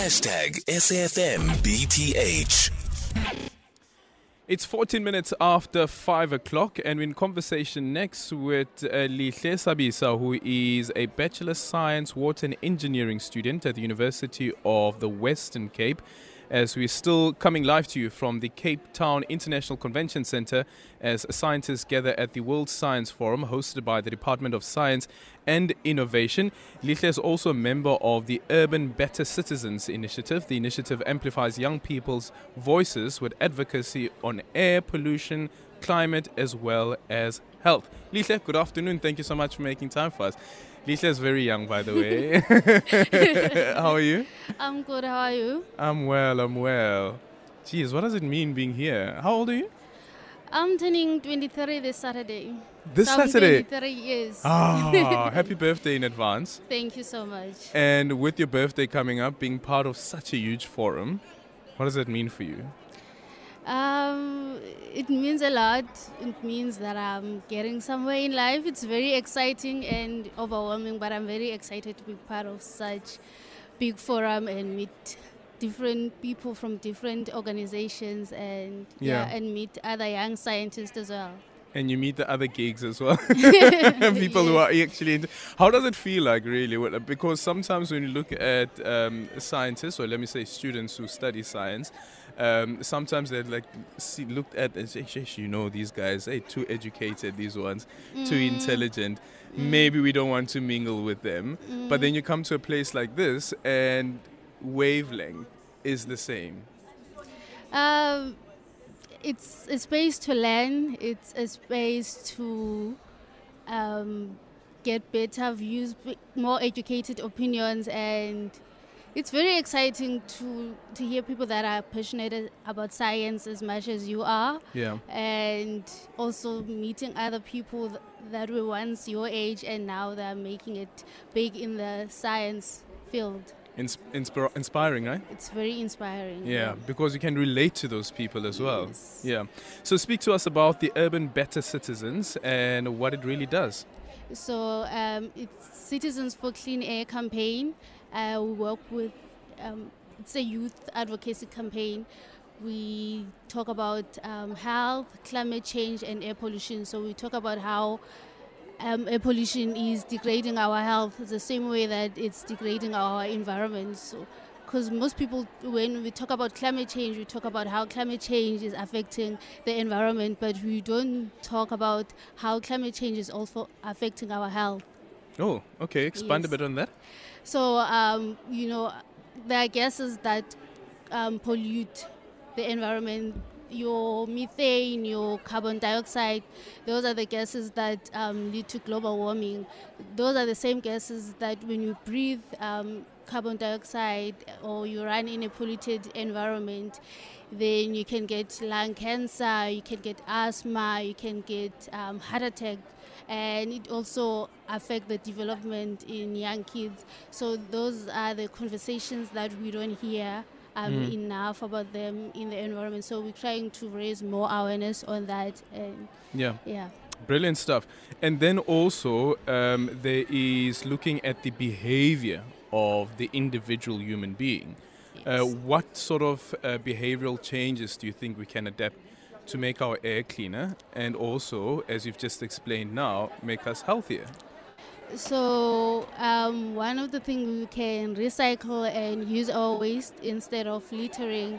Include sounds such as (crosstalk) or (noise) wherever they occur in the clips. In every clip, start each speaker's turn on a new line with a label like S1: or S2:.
S1: Hashtag SAFMBTH.
S2: It's 14 minutes after 5 o'clock, and we're in conversation next with uh, Lihle Sabisa, who is a Bachelor of Science Water and Engineering student at the University of the Western Cape. As we're still coming live to you from the Cape Town International Convention Center, as scientists gather at the World Science Forum hosted by the Department of Science and Innovation. Lihle is also a member of the UrbanBetter Cityzens Initiative. The initiative amplifies young people's voices with advocacy on air pollution, climate, as well as health. Lihle, good afternoon. Thank you so much for making time for us. Lihle is very young, by the way. (laughs) How are you?
S3: I'm good. How are you?
S2: I'm well, I'm well. Geez, what does it mean being here? How old are you?
S3: I'm turning 23 this Saturday.
S2: This
S3: So
S2: Saturday?
S3: 23 years.
S2: Ah, (laughs) happy birthday in advance.
S3: Thank you so much.
S2: And with your birthday coming up, being part of such a huge forum, what does that mean for you?
S3: Um, it means a lot. It means that I'm getting somewhere in life. It's very exciting and overwhelming, but I'm very excited to be part of such big forum and meet different people from different organizations and
S2: Yeah.
S3: and meet other young scientists as well.
S2: And you meet the other gigs as well. (laughs) (laughs) People who are actually. Into, how does it feel like, really? What- Because sometimes when you look at um, scientists, or let me say students who study science, um, sometimes they're like see, looked at and say, "Sheesh, you know, these guys, hey, too educated, these ones, too intelligent. Maybe we don't want to mingle with them. But then you come to a place like this, and wavelength is the same.
S3: Um, it's a space to learn. It's a space to um, get better views, more educated opinions, and it's very exciting to to hear people that are passionate about science as much as you are,
S2: Yeah.
S3: and also meeting other people th- that were once your age and now they're making it big in the science field.
S2: Ins- inspir- inspiring, right?
S3: It's very inspiring.
S2: Yeah, because you can relate to those people as well.
S3: Yes.
S2: Yeah. So speak to us about the Urban Better Citizens and what it really does.
S3: So um, it's Citizens for Clean Air campaign. Uh, we work with um, it's a youth advocacy campaign. We talk about um, health, climate change, and air pollution. So we talk about how um, air pollution is degrading our health the same way that it's degrading our environment. So, because most people, when we talk about climate change, we talk about how climate change is affecting the environment, but we don't talk about how climate change is also affecting our health.
S2: Oh, okay. Expand a bit on that.
S3: So, um, you know, there are gases that um, pollute the environment. Your methane, your carbon dioxide, those are the gases that um, lead to global warming. Those are the same gases that when you breathe um, carbon dioxide or you run in a polluted environment, then you can get lung cancer, you can get asthma, you can get um, heart attack and it also affect the development in young kids. So those are the conversations that we don't hear um, enough about them in the environment. So we're trying to raise more awareness on that, and
S2: Yeah.
S3: yeah.
S2: Brilliant stuff. And then also, um, there is looking at the behavior of the individual human being. Uh, what sort of uh, behavioral changes do you think we can adapt to make our air cleaner and also, as you've just explained now, make us healthier?
S3: So um, one of the things we can recycle and use our waste instead of littering,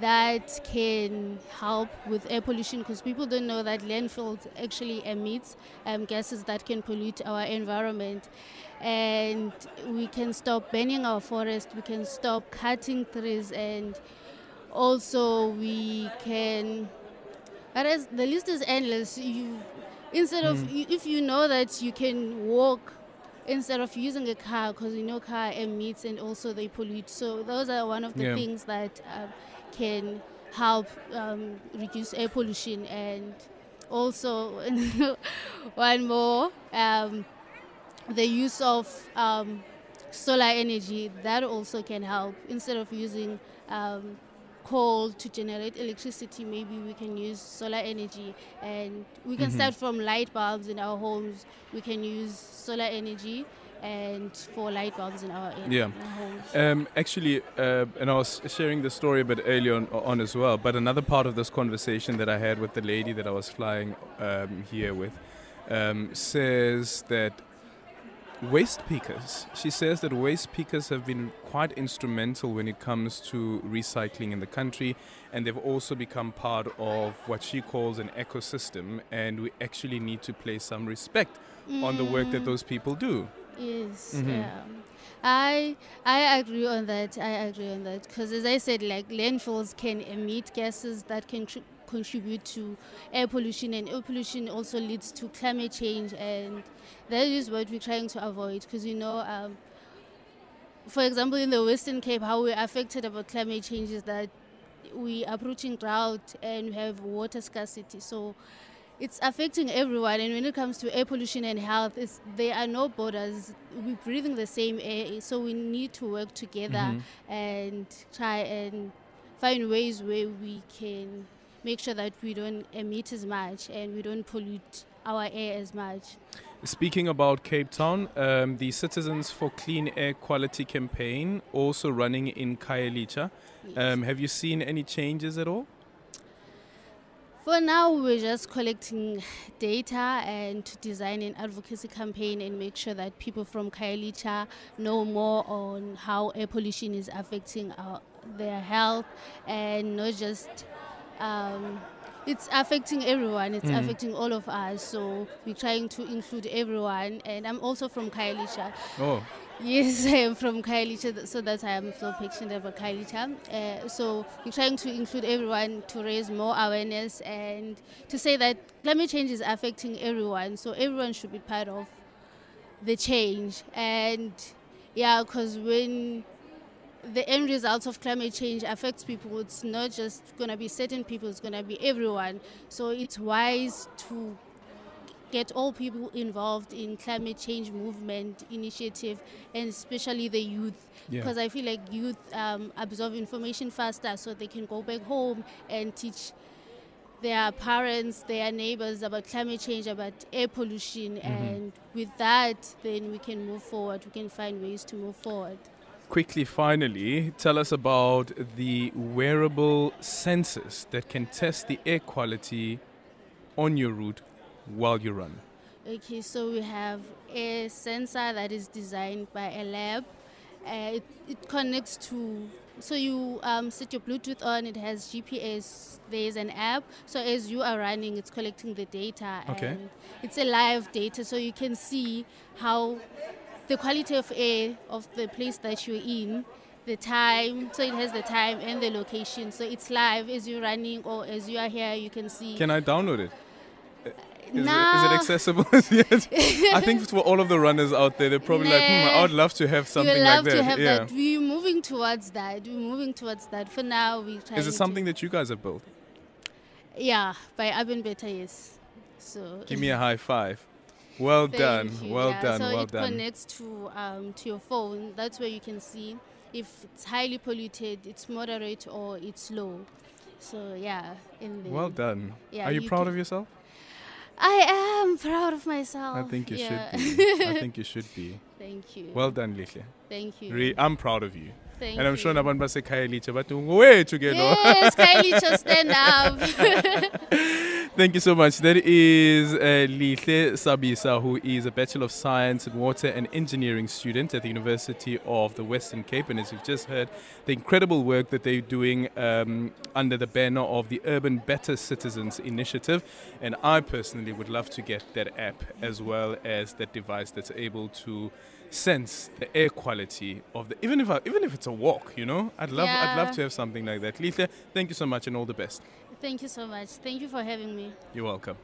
S3: that can help with air pollution because people don't know that landfills actually emit um, gases that can pollute our environment. And we can stop burning our forest. We can stop cutting trees, and also we can. Whereas the list is endless. You instead of you- if you know that you can walk instead of using a car because you know car emits and also they pollute. So those are one of the
S2: Yeah.
S3: things that um, can help um, reduce air pollution. And also (laughs) one more um, the use of um, solar energy. That also can help. Instead of using um, coal to generate electricity maybe we can use solar energy and we can start from light bulbs in our homes we can use solar energy and for light bulbs in our in
S2: Yeah.
S3: our homes.
S2: Um, actually, uh, and I was sharing the story a bit earlier on, on as well. But another part of this conversation that I had with the lady that I was flying um, here with um, says that waste pickers. She says that waste pickers have been quite instrumental when it comes to recycling in the country, and they've also become part of what she calls an ecosystem. And we actually need to place some respect on the work that
S3: Mm.
S2: those people do.
S3: Yes,
S2: Mhm.
S3: yeah. I I agree on that. I agree on that because, as I said, like landfills can emit gases that can tr- contribute to air pollution, and air pollution also leads to climate change, and that is what we're trying to avoid. Because you know, um, for example, in the Western Cape, how we're affected about climate change is that we are approaching drought and we have water scarcity. So it's affecting everyone and when it comes to air pollution and health it's, there are no borders we're breathing the same air so we need to work together
S2: Mhm.
S3: and try and find ways where we can make sure that we don't emit as much and we don't pollute our air as much
S2: Speaking about Cape Town, um, the Citizens for Clean Air Quality campaign also running in Khayelitsha.
S3: Yes.
S2: Um, have you seen any changes at all?
S3: For now, we're just collecting data and to design an advocacy campaign and make sure that people from Khayelitsha know more on how air pollution is affecting our, their health and not just. Um, it's affecting everyone. It's
S2: Mhm.
S3: affecting all of us. So we're trying to include everyone. And I'm also from Khayelitsha.
S2: Oh,
S3: Yes, (laughs) I am from Khayelitsha, th- so that's why I'm so passionate about Khayelitsha. Uh, so we're trying to include everyone to raise more awareness and to say that climate change is affecting everyone, so everyone should be part of the change. And yeah, because when the end result of climate change affects people, it's not just going to be certain people, it's going to be everyone. So it's wise to get all people involved in climate change movement initiative and especially the youth.
S2: Yeah.
S3: because i feel like youth um, absorb information faster so they can go back home and teach their parents their neighbors about climate change about air pollution. And with that then we can move forward. We can find ways to move forward
S2: Quickly, finally, tell us about the wearable sensors that can test the air quality on your route while you run.
S3: Okay, so we have a sensor that is designed by a lab. Uh, it, it connects to, so you um, set your Bluetooth on, it has GPS, there's an app. So as you are running, it's collecting the data.
S2: Okay.
S3: And it's a live data, so you can see how the quality of air of the place that you're in, the time, so it has the time and the location. So it's live as you're running or as you are here, you can see.
S2: Can I download it? Is, it, is it (laughs) accessible (laughs) yet? I think for all of the runners out there, they're probably like, hmm, I would love to have something
S3: you love
S2: like that.
S3: to have
S2: yeah.
S3: that. We're moving towards that. We're moving towards that. For now, we're trying
S2: Is it something that you guys have built?
S3: Yeah, by UrbanBetter, yes. So
S2: Give me a high five. Well
S3: Thank
S2: done.
S3: you.
S2: Well
S3: Yeah,
S2: done.
S3: So
S2: well
S3: it
S2: done.
S3: connects to um, to your phone. That's where you can see if it's highly polluted, it's moderate, or it's low. So yeah, in the
S2: Well done.
S3: Yeah,
S2: Are you,
S3: you
S2: proud of yourself?
S3: I am proud of myself.
S2: I think you
S3: yeah.
S2: should be. I think you should be. (laughs)
S3: Thank you.
S2: Well done, Lihle.
S3: thank you.
S2: Re- I'm proud of you.
S3: Thank
S2: and I'm
S3: you.
S2: sure nabantu basekhayelitsha bathi ngowethu ke lo.
S3: Yes, just stand up. (laughs) (laughs)
S2: Thank you so much. That is uh, Lihle Sabisa, who is a Bachelor of Science in Water and Engineering student at the University of the Western Cape. And as you've just heard, the incredible work that they're doing um, under the banner of the UrbanBetter Cityzens Initiative. And I personally would love to get that app as well as that device that's able to sense the air quality of the even if I, even if it's a walk you know i'd love i'd love to have something like that Lihle, thank you so much and all the best
S3: Thank you so much. Thank you for having me.
S2: you're welcome